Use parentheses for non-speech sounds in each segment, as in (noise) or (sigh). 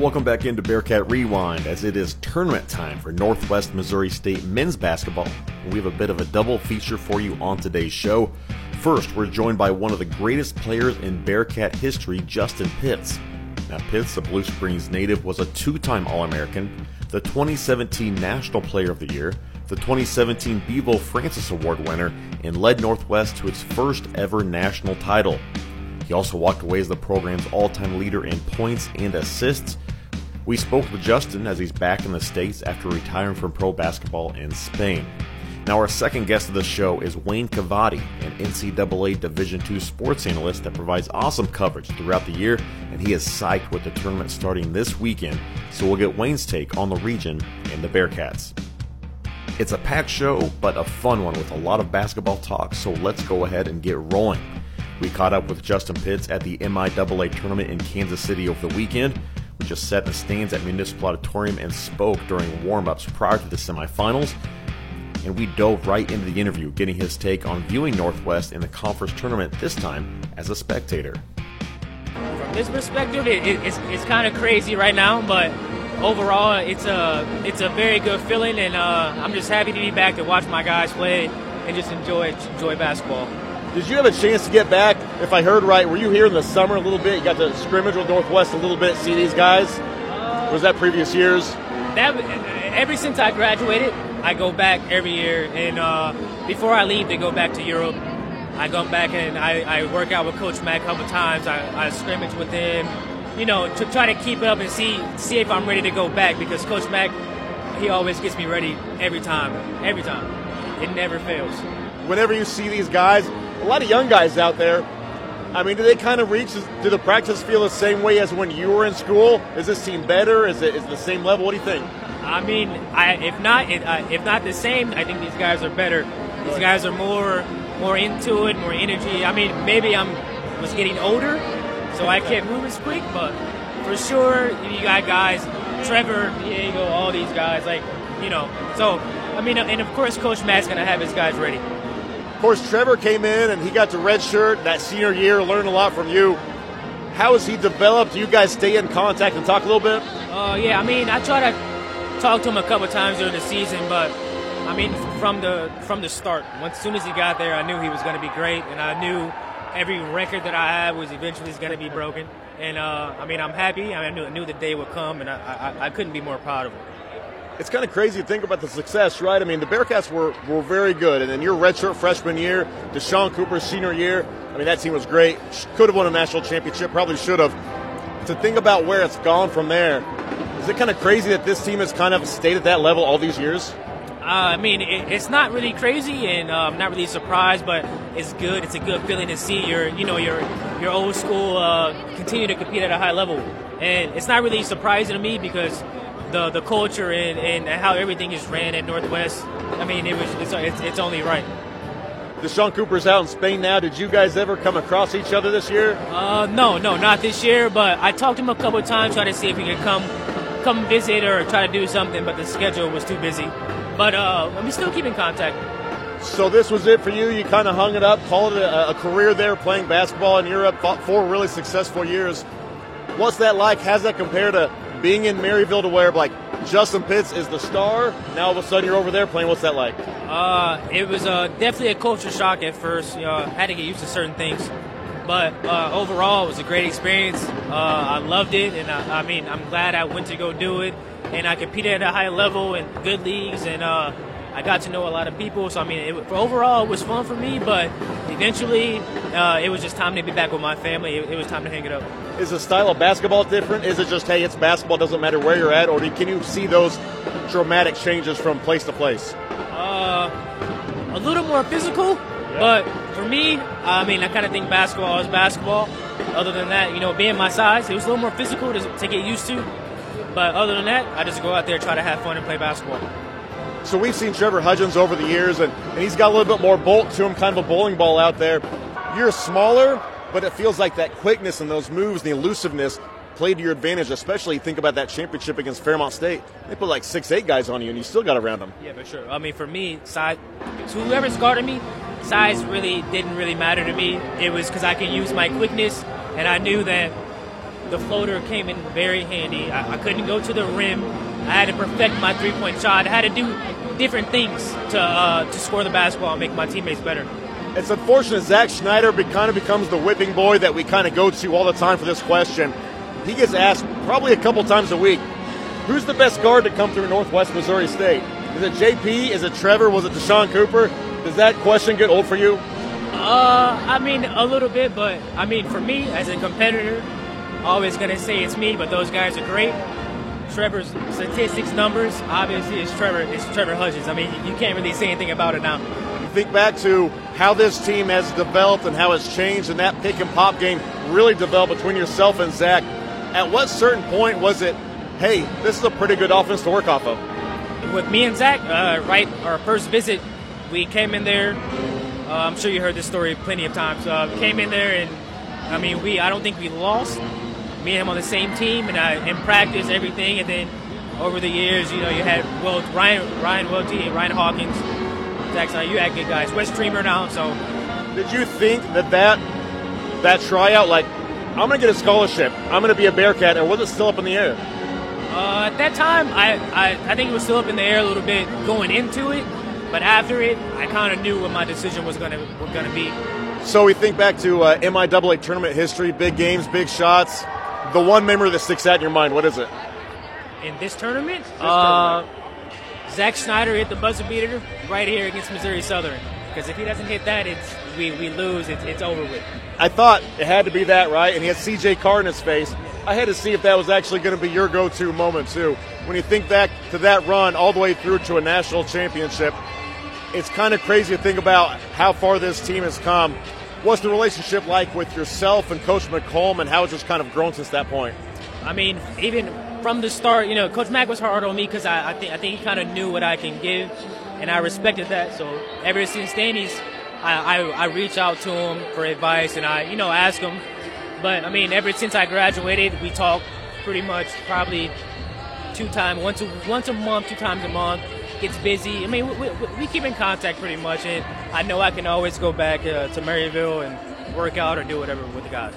Welcome back into Bearcat Rewind as it is tournament time for Northwest Missouri State men's basketball. We have a bit of a double feature for you on today's show. First, we're joined by one of the greatest players in Bearcat history, Justin Pitts. Now, Pitts, a Blue Springs native, was a two time All American, the 2017 National Player of the Year, the 2017 Bevo Francis Award winner, and led Northwest to its first ever national title. He also walked away as the program's all time leader in points and assists. We spoke with Justin as he's back in the States after retiring from pro basketball in Spain. Now, our second guest of the show is Wayne Cavadi, an NCAA Division II sports analyst that provides awesome coverage throughout the year, and he is psyched with the tournament starting this weekend. So we'll get Wayne's take on the region and the Bearcats. It's a packed show, but a fun one with a lot of basketball talk, so let's go ahead and get rolling. We caught up with Justin Pitts at the MIAA tournament in Kansas City over the weekend. Just sat in the stands at Municipal Auditorium and spoke during warm ups prior to the semifinals. And we dove right into the interview, getting his take on viewing Northwest in the conference tournament this time as a spectator. From this perspective, it, it, it's, it's kind of crazy right now, but overall, it's a it's a very good feeling, and uh, I'm just happy to be back to watch my guys play and just enjoy enjoy basketball. Did you have a chance to get back? If I heard right, were you here in the summer a little bit? You got to scrimmage with Northwest a little bit, see these guys. Uh, was that previous years? That ever since I graduated, I go back every year, and uh, before I leave they go back to Europe, I go back and I, I work out with Coach Mack a couple times. I, I scrimmage with him, you know, to try to keep up and see see if I'm ready to go back because Coach Mack, he always gets me ready every time, every time. It never fails. Whenever you see these guys, a lot of young guys out there. I mean, do they kind of reach? Do the practice feel the same way as when you were in school? Is this team better? Is it is the same level? What do you think? I mean, I, if not it, uh, if not the same, I think these guys are better. These guys are more more into it, more energy. I mean, maybe I'm was getting older, so I can't move as quick, but for sure you got guys, Trevor, Diego, all these guys, like you know. So I mean, and of course, Coach Matt's gonna have his guys ready. Of course, Trevor came in and he got to redshirt that senior year, learned a lot from you. How has he developed? Do you guys stay in contact and talk a little bit? Uh, yeah, I mean, I try to talk to him a couple times during the season, but I mean, from the from the start, as soon as he got there, I knew he was going to be great, and I knew every record that I had was eventually going to be broken. And uh, I mean, I'm happy. I, mean, I, knew, I knew the day would come, and I, I, I couldn't be more proud of him it's kind of crazy to think about the success, right? I mean, the Bearcats were, were very good, and then your redshirt freshman year, Deshaun Cooper's senior year, I mean, that team was great. Could have won a national championship, probably should have. To think about where it's gone from there, is it kind of crazy that this team has kind of stayed at that level all these years? Uh, I mean, it, it's not really crazy, and uh, I'm not really surprised, but it's good. It's a good feeling to see your, you know, your your old school uh, continue to compete at a high level, and it's not really surprising to me because the the culture and, and how everything is ran at Northwest. I mean, it was it's, it's, it's only right. Deshaun Cooper's out in Spain now. Did you guys ever come across each other this year? Uh, no, no, not this year. But I talked to him a couple of times, trying to see if he could come come visit or try to do something, but the schedule was too busy. But uh, we still keep in contact. So this was it for you. You kind of hung it up, called it a, a career there, playing basketball in Europe, four really successful years. What's that like? How's that compare to being in Maryville to where like Justin Pitts is the star. Now all of a sudden you're over there playing. What's that like? Uh, it was uh, definitely a culture shock at first. You know, had to get used to certain things, but uh, overall it was a great experience. Uh, I loved it, and I, I, mean I'm glad I went to go do it, and I competed at a high level in good leagues, and uh, I got to know a lot of people. So I mean, it, overall, it was fun for me. But eventually, uh, it was just time to be back with my family. It, it, was time to hang it up. Is the style of basketball different? Is it just hey, it's basketball, doesn't matter where you're at, or can you see those dramatic changes from place to place? Uh, a little more physical, yeah. but for me, I mean, I kind of think basketball is basketball. Other than that, you know, being my size, it was a little more physical to, to get used to. But other than that, I just go out there, try to have fun, and play basketball. So we've seen Trevor Hudgens over the years, and, and he's got a little bit more bolt to him, kind of a bowling ball out there. You're smaller, but it feels like that quickness and those moves, and the elusiveness, played to your advantage. Especially think about that championship against Fairmont State. They put like six, eight guys on you, and you still got around them. Yeah, for sure. I mean, for me, size, so whoever's guarding me, size really didn't really matter to me. It was because I can use my quickness, and I knew that the floater came in very handy. I, I couldn't go to the rim. I had to perfect my three point shot. I had to do different things to uh, to score the basketball and make my teammates better. It's unfortunate Zach Schneider be, kind of becomes the whipping boy that we kind of go to all the time for this question. He gets asked probably a couple times a week, who's the best guard to come through Northwest Missouri State? Is it JP? Is it Trevor? Was it Deshaun Cooper? Does that question get old for you? Uh, I mean, a little bit, but I mean, for me as a competitor, always gonna say it's me. But those guys are great. Trevor's statistics, numbers, obviously, it's Trevor. It's Trevor Hudgens. I mean, you can't really say anything about it now. Think back to how this team has developed and how it's changed, and that pick and pop game really developed between yourself and Zach. At what certain point was it, hey, this is a pretty good offense to work off of? With me and Zach, uh, right, our first visit, we came in there. Uh, I'm sure you heard this story plenty of times. Uh, came in there, and I mean, we I don't think we lost me and him on the same team, and I in practice everything, and then over the years, you know, you had well Ryan Ryan Welty, Ryan Hawkins, Jackson. You had good guys. West Streamer now. So, did you think that that that tryout, like, I'm going to get a scholarship, I'm going to be a Bearcat, or was it still up in the air? Uh, at that time, I, I I think it was still up in the air a little bit going into it, but after it, I kind of knew what my decision was going to was to be. So we think back to uh, MIAA tournament history, big games, big shots the one memory that sticks out in your mind, what is it? In this tournament? This uh, tournament. Zach Schneider hit the buzzer beater right here against Missouri Southern. Because if he doesn't hit that, it's we, we lose. It's, it's over with. I thought it had to be that, right? And he had C.J. Carr in his face. I had to see if that was actually going to be your go-to moment too. When you think back to that run all the way through to a national championship, it's kind of crazy to think about how far this team has come What's the relationship like with yourself and Coach McCollum, and how it's just kind of grown since that point? I mean, even from the start, you know, Coach Mack was hard on me because I, I, think I think he kind of knew what I can give, and I respected that. So ever since then, he's I, I, I reach out to him for advice, and I you know ask him. But I mean, ever since I graduated, we talk pretty much probably two times, once a, once a month, two times a month gets busy. I mean, we, we, we, keep in contact pretty much, and I know I can always go back uh, to Maryville and work out or do whatever with the guys.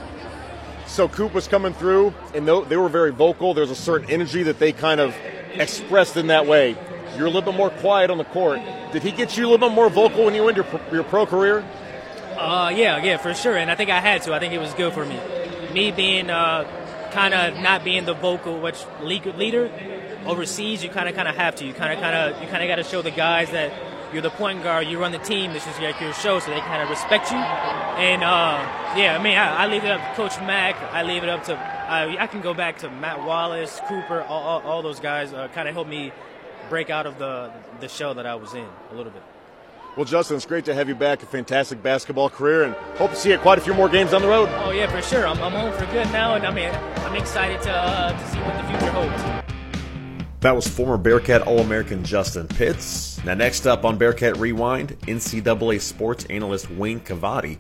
So Coop was coming through, and they were very vocal. There's a certain energy that they kind of expressed in that way. You're a little bit more quiet on the court. Did he get you a little bit more vocal when you went your your pro career? Uh, yeah, yeah, for sure. And I think I had to. I think it was good for me. Me being uh, kind of not being the vocal which leader, overseas, you kind of kind of have to. You kind of kind of you kind of got to show the guys that you're the point guard, you run the team. This is like your show, so they kind of respect you. And uh, yeah, I mean, I, I, leave it up to Coach Mack. I leave it up to I, I can go back to Matt Wallace, Cooper, all, all, all those guys uh, kind of helped me break out of the the shell that I was in a little bit. Well, Justin, it's great to have you back. A fantastic basketball career, and hope to see you quite a few more games on the road. Oh yeah, for sure. I'm, I'm home for good now, and I mean, I'm excited to uh, to see what the future holds. That was former Bearcat All American Justin Pitts. Now, next up on Bearcat Rewind, NCAA sports analyst Wayne Cavadi.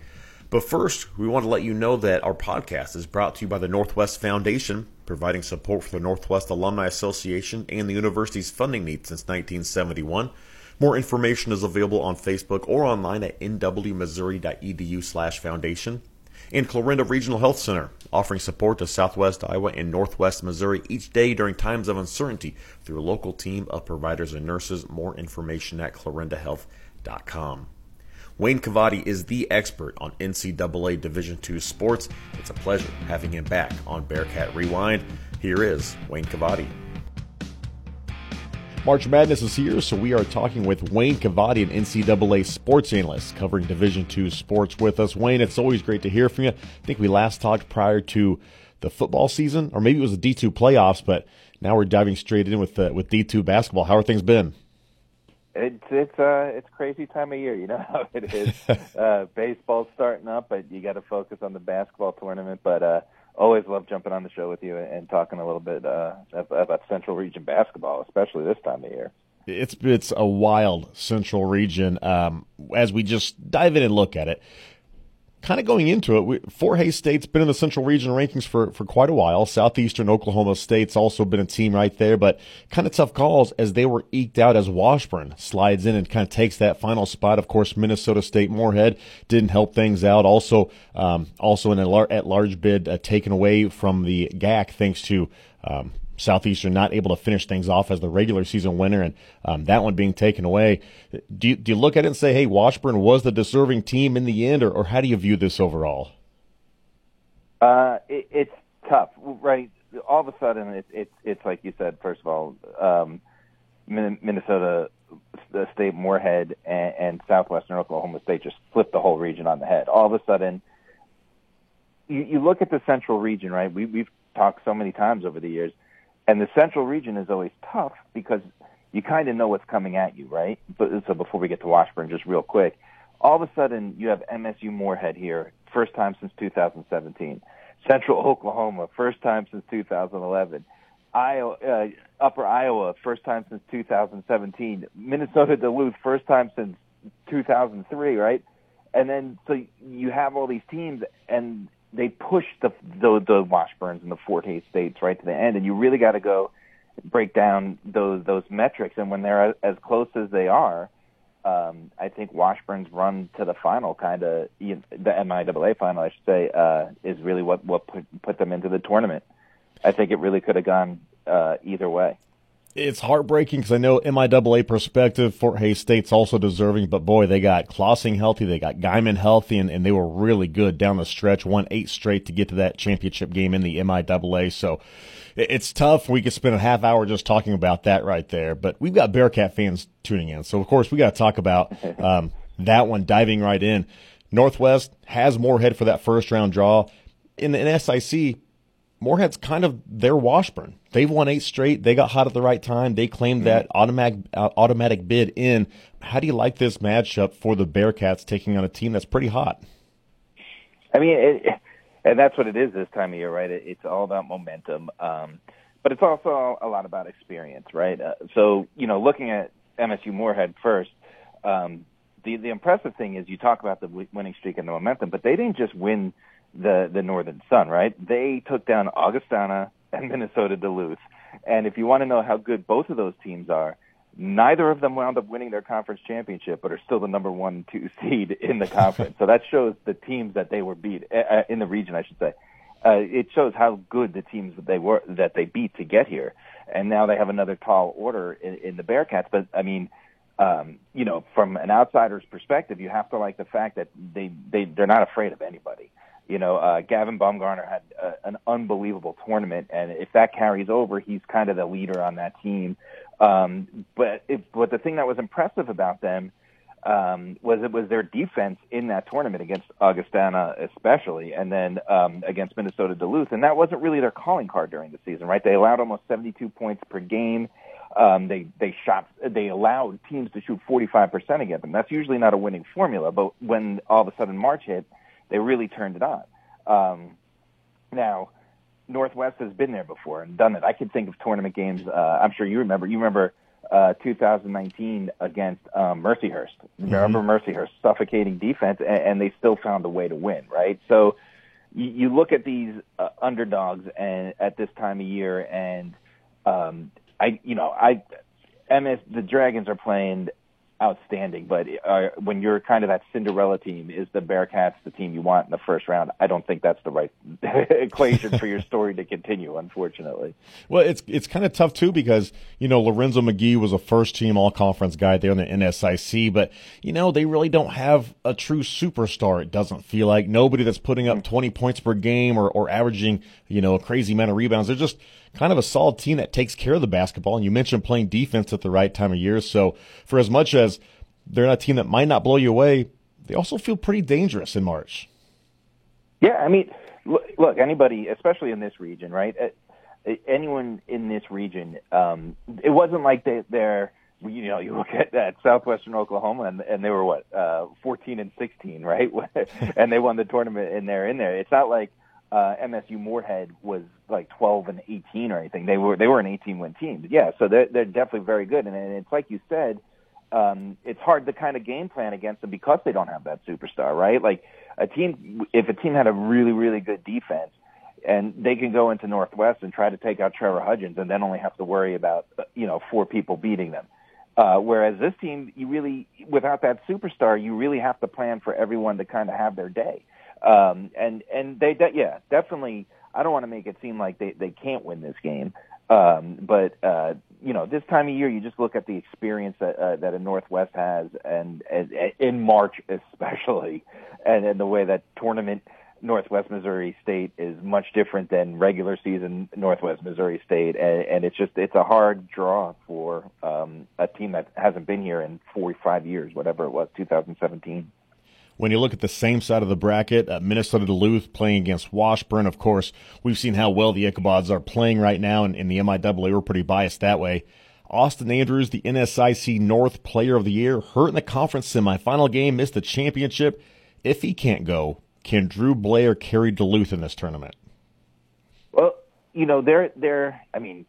But first, we want to let you know that our podcast is brought to you by the Northwest Foundation, providing support for the Northwest Alumni Association and the university's funding needs since 1971. More information is available on Facebook or online at nwmissouri.edu slash foundation and Clarinda Regional Health Center, offering support to Southwest Iowa and Northwest Missouri each day during times of uncertainty through a local team of providers and nurses. More information at clarindahealth.com. Wayne Cavadi is the expert on NCAA Division II sports. It's a pleasure having him back on Bearcat Rewind. Here is Wayne Cavadi. March Madness is here, so we are talking with Wayne Cavadi, an NCAA sports analyst covering Division II sports with us. Wayne, it's always great to hear from you. I think we last talked prior to the football season, or maybe it was the D2 playoffs, but now we're diving straight in with uh, with D2 basketball. How are things been? It's it's uh it's crazy time of year. You know (laughs) how it is. (laughs) uh, baseball's starting up, but you got to focus on the basketball tournament. But uh, always love jumping on the show with you and talking a little bit uh, about Central Region basketball, especially this time of year. It's it's a wild Central Region. Um, as we just dive in and look at it, kind of going into it, we, Hays State's been in the Central Region rankings for, for quite a while. Southeastern Oklahoma State's also been a team right there, but kind of tough calls as they were eked out as Washburn slides in and kind of takes that final spot. Of course, Minnesota State Moorhead didn't help things out. Also, um, also in a at large bid uh, taken away from the GAC thanks to um, Southeastern not able to finish things off as the regular season winner, and um, that one being taken away. Do you, do you look at it and say, hey, Washburn was the deserving team in the end, or, or how do you view this overall? Uh, it, it's tough, right? All of a sudden, it's it, it's like you said. First of all, um, Minnesota State, Moorhead, and, and Southwestern Oklahoma State just flipped the whole region on the head. All of a sudden, you, you look at the Central region, right? We, we've talked so many times over the years and the central region is always tough because you kind of know what's coming at you, right? But so before we get to Washburn, just real quick, all of a sudden you have MSU Moorhead here, first time since 2017. Central Oklahoma, first time since 2011. Iowa, uh, Upper Iowa, first time since 2017. Minnesota Duluth, first time since 2003, right? And then so you have all these teams, and they push the, the the Washburns and the Fort Hays states right to the end, and you really got to go break down those those metrics. And when they're as close as they are, um, I think Washburn's run to the final, kind of the MIAA final, I should say, uh, is really what what put, put them into the tournament. I think it really could have gone uh, either way it's heartbreaking because I know MIAA perspective, Fort Hays State's also deserving, but boy, they got Clausing healthy, they got Guyman healthy, and, and they were really good down the stretch, won eight straight to get to that championship game in the MIAA. So it's tough. We could spend a half hour just talking about that right there, but we've got Bearcat fans tuning in. So, of course, we got to talk about (laughs) um, that one, diving right in. Northwest has Moorhead for that first round draw. In the SIC, Moorhead's kind of their Washburn. They've won eight straight. They got hot at the right time. They claimed mm-hmm. that automatic uh, automatic bid in. How do you like this matchup for the Bearcats taking on a team that's pretty hot? I mean, it, and that's what it is this time of year, right? It, it's all about momentum, um, but it's also a lot about experience, right? Uh, so, you know, looking at MSU Moorhead first, um, the the impressive thing is you talk about the winning streak and the momentum, but they didn't just win the the Northern Sun, right? They took down Augustana and Minnesota Duluth. And if you want to know how good both of those teams are, neither of them wound up winning their conference championship, but are still the number one, two seed in the conference. (laughs) so that shows the teams that they were beat uh, in the region, I should say. Uh, it shows how good the teams that they were that they beat to get here, and now they have another tall order in, in the Bearcats. But I mean, um, you know, from an outsider's perspective, you have to like the fact that they they they're not afraid of anybody. You know, uh, Gavin Baumgartner had uh, an unbelievable tournament, and if that carries over, he's kind of the leader on that team. Um, but it, but the thing that was impressive about them um, was it was their defense in that tournament against Augustana, especially, and then um, against Minnesota Duluth, and that wasn't really their calling card during the season, right? They allowed almost 72 points per game. Um, they they shot they allowed teams to shoot 45% against them. That's usually not a winning formula, but when all of a sudden March hit they really turned it on. Um, now, Northwest has been there before and done it. I can think of tournament games. Uh, I'm sure you remember. You remember uh, 2019 against um, Mercyhurst. Mm-hmm. Remember Mercyhurst suffocating defense, and, and they still found a way to win. Right. So you, you look at these uh, underdogs and at this time of year, and um, I, you know, I MS the Dragons are playing outstanding. But uh, when you're kind of that Cinderella team, is the Bearcats the team you want in the first round? I don't think that's the right (laughs) equation for your story to continue, unfortunately. Well, it's it's kind of tough too because you know Lorenzo McGee was a first team All Conference guy there in the NSIC, but you know they really don't have a true superstar. It doesn't feel like nobody that's putting up 20 points per game or or averaging you know a crazy amount of rebounds. They're just kind of a solid team that takes care of the basketball. And you mentioned playing defense at the right time of year. So for as much as they're not a team that might not blow you away, they also feel pretty dangerous in March. Yeah, I mean, look, anybody, especially in this region, right? Anyone in this region, um, it wasn't like they, they're, you know, you look at that southwestern Oklahoma, and, and they were what, uh, 14 and 16, right? (laughs) and they won the tournament, and they're in there. It's not like uh, MSU Moorhead was like 12 and 18 or anything. They were they were an 18 win team. Yeah, so they're they're definitely very good. And, and it's like you said, um, it's hard to kind of game plan against them because they don't have that superstar, right? Like a team, if a team had a really, really good defense, and they can go into Northwest and try to take out Trevor Hudgens, and then only have to worry about you know four people beating them. Uh, whereas this team, you really, without that superstar, you really have to plan for everyone to kind of have their day. Um, and and they, de- yeah, definitely. I don't want to make it seem like they they can't win this game, um, but uh, you know, this time of year, you just look at the experience that uh, that a Northwest has, and, and, and in March especially, (laughs) and, and the way that tournament Northwest Missouri State is much different than regular season Northwest Missouri State, and, and it's just it's a hard draw for um, a team that hasn't been here in 45 years, whatever it was, 2017. When you look at the same side of the bracket, uh, Minnesota Duluth playing against Washburn, of course, we've seen how well the Ichabods are playing right now, and in the MIAA, we're pretty biased that way. Austin Andrews, the NSIC North Player of the Year, hurt in the conference semifinal game, missed the championship. If he can't go, can Drew Blair carry Duluth in this tournament? Well, you know, they're they're. I mean,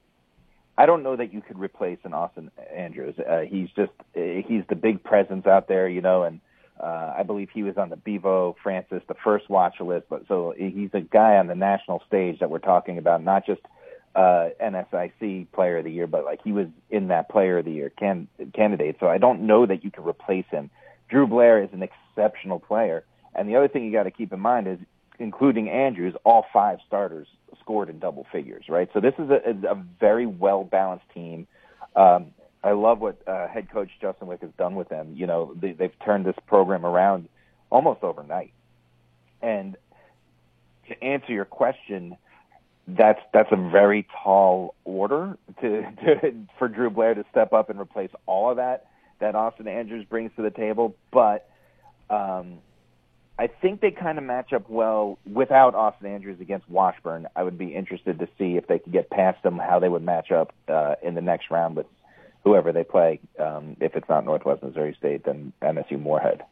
I don't know that you could replace an Austin Andrews. Uh, he's just he's the big presence out there, you know, and uh, I believe he was on the Bevo Francis, the first watch list. But so he's a guy on the national stage that we're talking about, not just uh, NSIC Player of the Year, but like he was in that Player of the Year can, candidate. So I don't know that you can replace him. Drew Blair is an exceptional player, and the other thing you got to keep in mind is, including Andrews, all five starters scored in double figures, right? So this is a, a very well balanced team. Um, I love what uh, head coach Justin Wick has done with them. You know, they, they've turned this program around almost overnight. And to answer your question, that's that's a very tall order to, to for Drew Blair to step up and replace all of that that Austin Andrews brings to the table. But um, I think they kind of match up well without Austin Andrews against Washburn. I would be interested to see if they could get past them, how they would match up uh, in the next round with whoever they play. Um, if it's not Northwest Missouri State, then MSU Moorhead.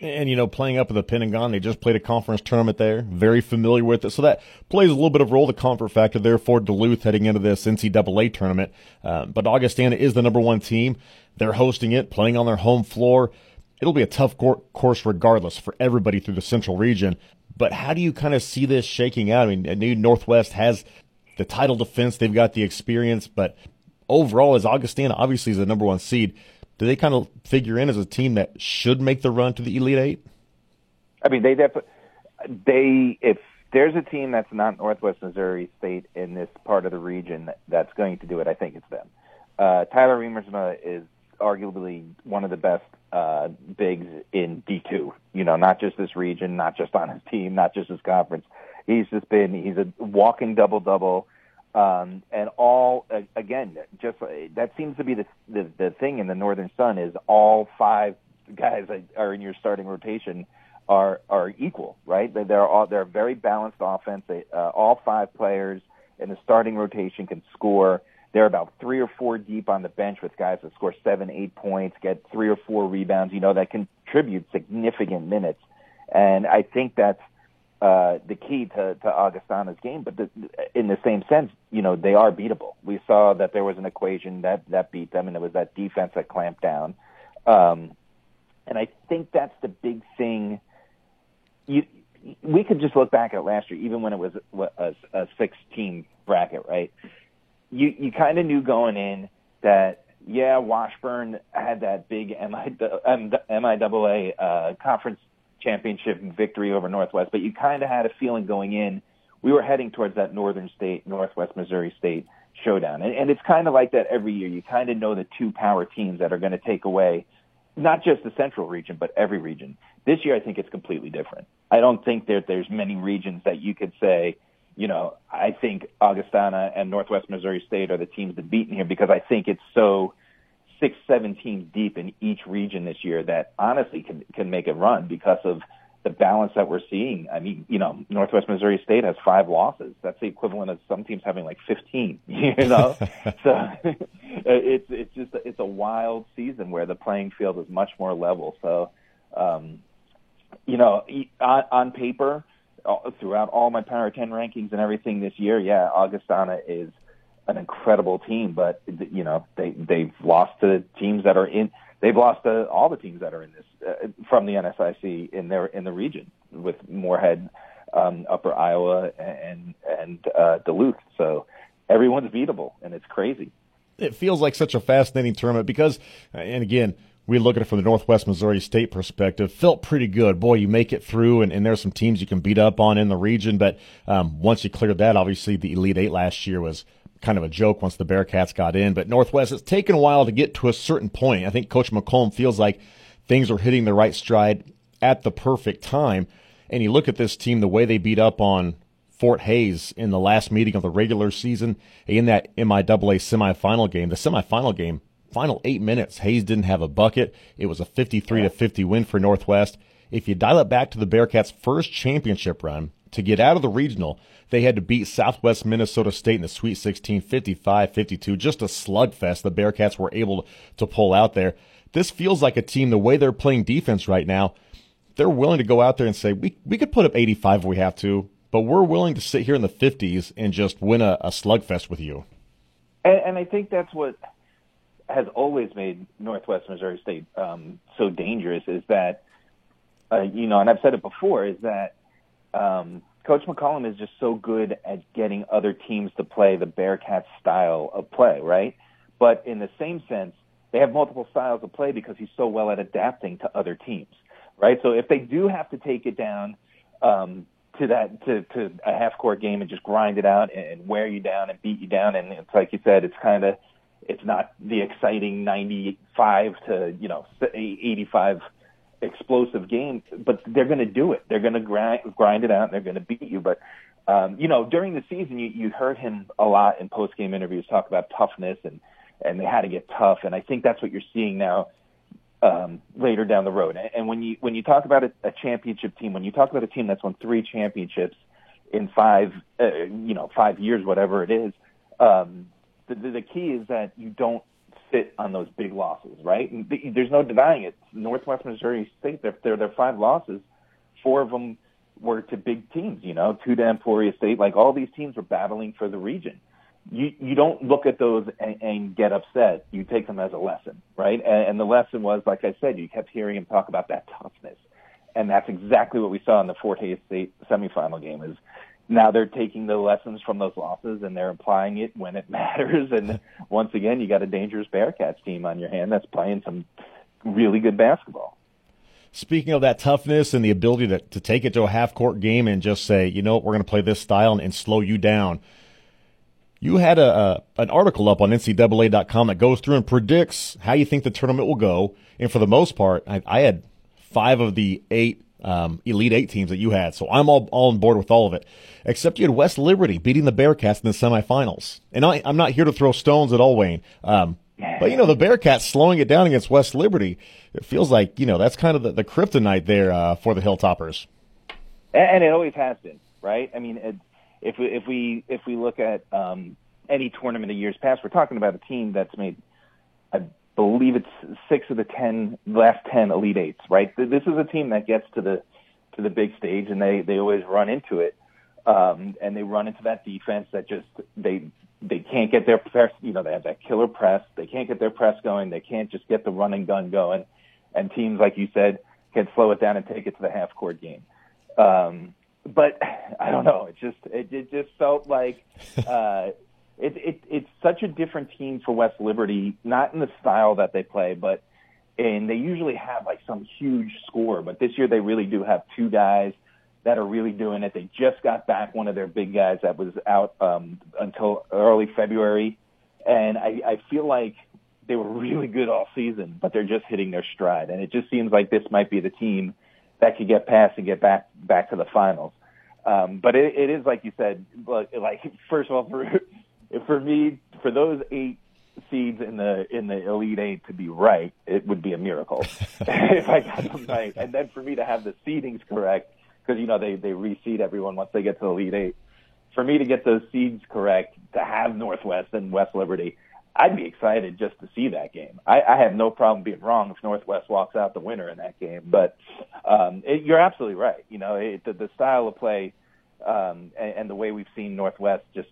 And, you know, playing up at the Pentagon, they just played a conference tournament there, very familiar with it. So that plays a little bit of role, the comfort factor there for Duluth heading into this NCAA tournament. Uh, but Augustana is the number one team. They're hosting it, playing on their home floor. It'll be a tough course regardless for everybody through the central region. But how do you kind of see this shaking out? I mean, I knew Northwest has the title defense, they've got the experience, but overall, as Augustana obviously is the number one seed, do they kind of figure in as a team that should make the run to the Elite Eight? I mean, they definitely they if there's a team that's not Northwest Missouri State in this part of the region that's going to do it, I think it's them. Uh, Tyler Riemersma is arguably one of the best uh, bigs in D2. You know, not just this region, not just on his team, not just his conference. He's just been he's a walking double double. Um, and all again, just that seems to be the, the the thing in the Northern Sun is all five guys that are in your starting rotation are are equal, right? They're all they're very balanced offense. They, uh, all five players in the starting rotation can score. They're about three or four deep on the bench with guys that score seven, eight points, get three or four rebounds. You know that contribute significant minutes, and I think that's uh, the key to, to Augustana's game. But the, in the same sense, you know, they are beatable. We saw that there was an equation that, that beat them, and it was that defense that clamped down. Um, and I think that's the big thing. You, we could just look back at last year, even when it was a, a six-team bracket, right? You you kind of knew going in that yeah, Washburn had that big MIAA uh, conference championship victory over Northwest, but you kind of had a feeling going in we were heading towards that Northern State, Northwest Missouri State showdown. And, and it's kind of like that every year. You kind of know the two power teams that are going to take away not just the central region, but every region. This year, I think it's completely different. I don't think that there's many regions that you could say, you know, I think Augustana and Northwest Missouri State are the teams to beat in here because I think it's so six, seven teams deep in each region this year that honestly can can make a run because of the balance that we're seeing. I mean, you know, Northwest Missouri State has five losses. That's the equivalent of some teams having like 15. (laughs) You know, (laughs) so (laughs) it's it's just it's a wild season where the playing field is much more level. So, um, you know, on, on paper, throughout all my Power 10 rankings and everything this year, yeah, Augustana is an incredible team, but you know they they've lost to teams that are in they've lost to all the teams that are in this uh, from the NSIC in their in the region with Moorhead, um, Upper Iowa, and and uh, Duluth. So everyone's beatable, and it's crazy. It feels like such a fascinating tournament because, and again, we look at it from the Northwest Missouri State perspective. Felt pretty good. Boy, you make it through, and, and there's some teams you can beat up on in the region. But um, once you cleared that, obviously the Elite Eight last year was kind of a joke once the Bearcats got in. But Northwest, it's taken a while to get to a certain point. I think Coach McCollum feels like things are hitting the right stride at the perfect time. And you look at this team, the way they beat up on Fort Hays in the last meeting of the regular season in that MIAA semifinal game. The semifinal game final eight minutes, Hays didn't have a bucket. It was a 53 to 50 win for Northwest. If you dial it back to the Bearcats' first championship run, to get out of the regional, they had to beat Southwest Minnesota State in the Sweet 16, 55 52. Just a slugfest the Bearcats were able to pull out there. This feels like a team, the way they're playing defense right now, they're willing to go out there and say, we, we could put up 85 if we have to, but we're willing to sit here in the 50s and just win a, a slugfest with you. And, and I think that's what has always made Northwest Missouri State um, so dangerous is that, uh, you know, and I've said it before, is that um, Coach McCollum is just so good at getting other teams to play the Bearcats style of play, right? But in the same sense, they have multiple styles of play because he's so well at adapting to other teams, right? So if they do have to take it down um, to that to, to a half court game and just grind it out and wear you down and beat you down, and it's like you said, it's kind of it's not the exciting 95 to, you know, 85 explosive game, but they're going to do it. They're going to grind, grind it out and they're going to beat you. But, um, you know, during the season, you, you heard him a lot in post game interviews talk about toughness and, and they had to get tough. And I think that's what you're seeing now, um, later down the road. And when you, when you talk about a, a championship team, when you talk about a team that's won three championships in five, uh, you know, five years, whatever it is, um, the, the key is that you don't sit on those big losses, right? There's no denying it. Northwest Missouri State, their, their, their five losses, four of them were to big teams, you know, two to Emporia State. Like all these teams were battling for the region. You, you don't look at those and, and get upset. You take them as a lesson, right? And, and the lesson was, like I said, you kept hearing him talk about that toughness. And that's exactly what we saw in the Fort Hays State semifinal game is now they're taking the lessons from those losses and they're applying it when it (laughs) matters. And once again, you got a dangerous Bearcats team on your hand that's playing some really good basketball. Speaking of that toughness and the ability to, to take it to a half court game and just say, you know, what, we're going to play this style and, and, slow you down. You had a, a an article up on NCAA.com that goes through and predicts how you think the tournament will go. And for the most part, I, I had five of the eight um, Elite Eight teams that you had. So I'm all, all on board with all of it. Except you had West Liberty beating the Bearcats in the semifinals. And I, am not here to throw stones at all, Wayne. Um, but, you know, the Bearcats slowing it down against West Liberty, it feels like, you know, that's kind of the, the kryptonite there uh, for the Hilltoppers. And it always has been, right? I mean, it, if we, if we if we look at um, any tournament of years past, we're talking about a team that's made a believe it's six of the ten last ten Elite Eights. Right, this is a team that gets to the to the big stage, and they they always run into it, um, and they run into that defense that just they they can't get their press. You know, they have that killer press. They can't get their press going. They can't just get the run and gun going, and teams like you said can slow it down and take it to the half court game. Um, but I don't know. It just it, it just felt like. (laughs) Uh, it, it, it's such a different team for West Liberty, not in the style that they play, but and they usually have like some huge score. But this year they really do have two guys that are really doing it. They just got back one of their big guys that was out um, until early February, and I, I feel like they were really good all season, but they're just hitting their stride. And it just seems like this might be the team that could get past and get back back to the finals. Um, but it, it is like you said, like, first of all, (laughs) for for me, for those eight seeds in the in the elite eight to be right, it would be a miracle (laughs) if I got them right. And then for me to have the seedings correct, because you know they they reseed everyone once they get to the elite eight. For me to get those seeds correct, to have Northwest and West Liberty, I'd be excited just to see that game. I, I have no problem being wrong if Northwest walks out the winner in that game. But um, it, you're absolutely right. You know, it, the, the style of play um, and, and the way we've seen Northwest just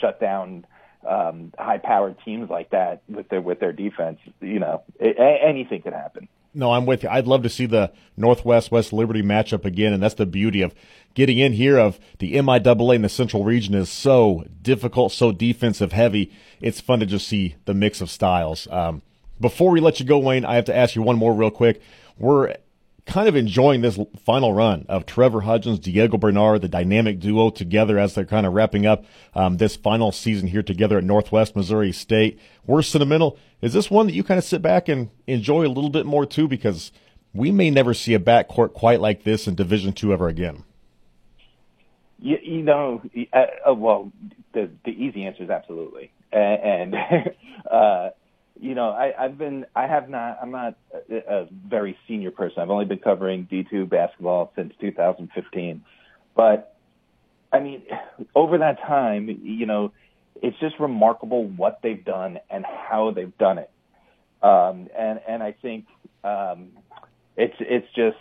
shut down um, high-powered teams like that with their with their defense, you know, it, anything could happen. No, I'm with you. I'd love to see the Northwest West Liberty matchup again, and that's the beauty of getting in here. Of the MIAA in the Central Region is so difficult, so defensive heavy. It's fun to just see the mix of styles. Um, before we let you go, Wayne, I have to ask you one more real quick. We're kind of enjoying this final run of Trevor Hudgens, Diego Bernard, the dynamic duo together as they're kind of wrapping up um, this final season here together at Northwest Missouri State. We're sentimental. Is this one that you kind of sit back and enjoy a little bit more too? Because we may never see a backcourt quite like this in Division Two ever again. You, you know, uh, well, the the easy answer is absolutely, and, and (laughs) uh, you know, I, I've been, I have not, I'm not a, a very senior person. I've only been covering D2 basketball since 2015. But, I mean, over that time, you know, it's just remarkable what they've done and how they've done it. Um, and, and I think, um, it's, it's just,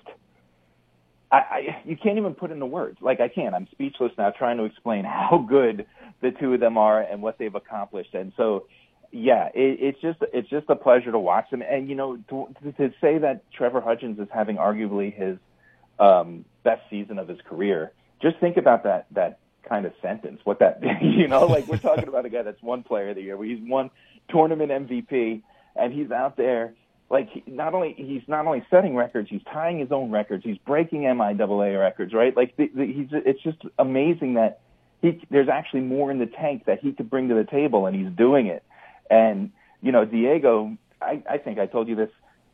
I, I, you can't even put into words. Like I can't. I'm speechless now trying to explain (laughs) how good the two of them are and what they've accomplished. And so, yeah, it, it's just it's just a pleasure to watch them. And you know, to, to say that Trevor Hudgens is having arguably his um, best season of his career, just think about that that kind of sentence. What that (laughs) you know, like we're talking about a guy that's one player of the year, where he's won tournament MVP, and he's out there like not only he's not only setting records, he's tying his own records, he's breaking MIAA records, right? Like the, the, he's it's just amazing that he there's actually more in the tank that he could bring to the table, and he's doing it. And, you know, Diego, I, I think I told you this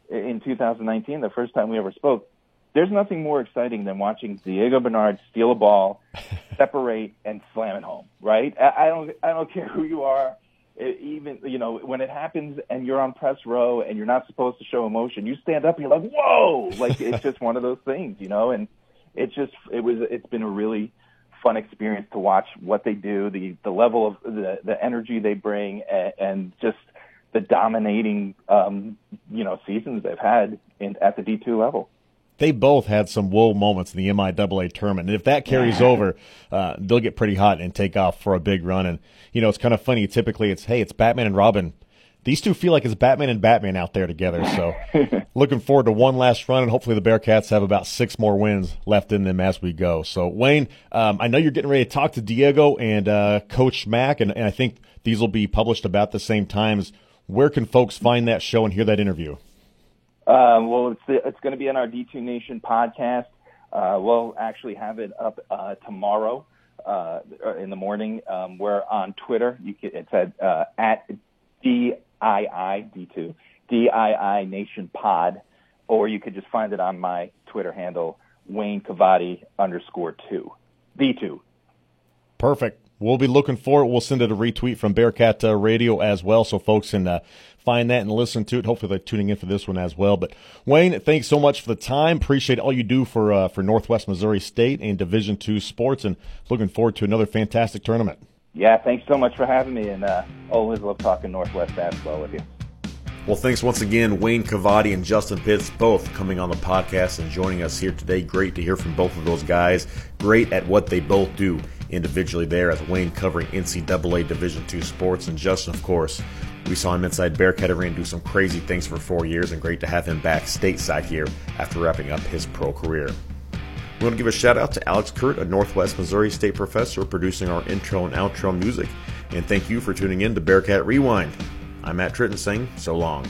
in 2019, the first time we ever spoke. There's nothing more exciting than watching Diego Bernard steal a ball, (laughs) separate, and slam it home. Right? I, I don't. I don't care who you are. It, even you know when it happens and you're on press row and you're not supposed to show emotion, you stand up and you're like, "Whoa!" Like it's just one of those things, you know. And it's just it was. It's been a really fun experience to watch what they do, the the level of the the energy they bring, and, and just the dominating um, you know seasons they've had in, at the D two level. They both had some whoa moments in the MIAA tournament, and if that carries yeah. over, uh, they'll get pretty hot and take off for a big run. And you know, it's kind of funny. Typically, it's hey, it's Batman and Robin these two feel like it's Batman and Batman out there together. So (laughs) looking forward to one last run, and hopefully the Bearcats have about six more wins left in them as we go. So Wayne, um, I know you're getting ready to talk to Diego and uh, Coach Mack, and, and I think these will be published about the same times. Where can folks find that show and hear that interview? Uh, well, it's it's going to be on our D2 Nation podcast. Uh, we'll actually have it up uh, tomorrow uh, in the morning. Um, we're on Twitter. You can, it's at uh, at D DII, D2, DII Nation Pod, or you could just find it on my Twitter handle, Wayne Cavadi underscore two, D2. Perfect. We'll be looking for it. We'll send it a retweet from Bearcat uh, Radio as well, so folks can uh, find that and listen to it. Hopefully, they're tuning in for this one as well. But Wayne, thanks so much for the time. Appreciate all you do for uh, for Northwest Missouri State and Division two sports, and looking forward to another fantastic tournament yeah, thanks so much for having me, and uh, always love talking Northwest basketball with you. Well, thanks once again, Wayne Cavadi and Justin Pitts, both coming on the podcast and joining us here today. Great to hear from both of those guys. Great at what they both do individually there, as Wayne covering NCAA Division II sports, and Justin, of course, we saw him inside Bearcat Arena do some crazy things for four years, and great to have him back stateside here after wrapping up his pro career. We want to give a shout out to Alex Kurt, a Northwest Missouri State professor, producing our intro and outro music. And thank you for tuning in to Bearcat Rewind. I'm Matt Tritton saying so long.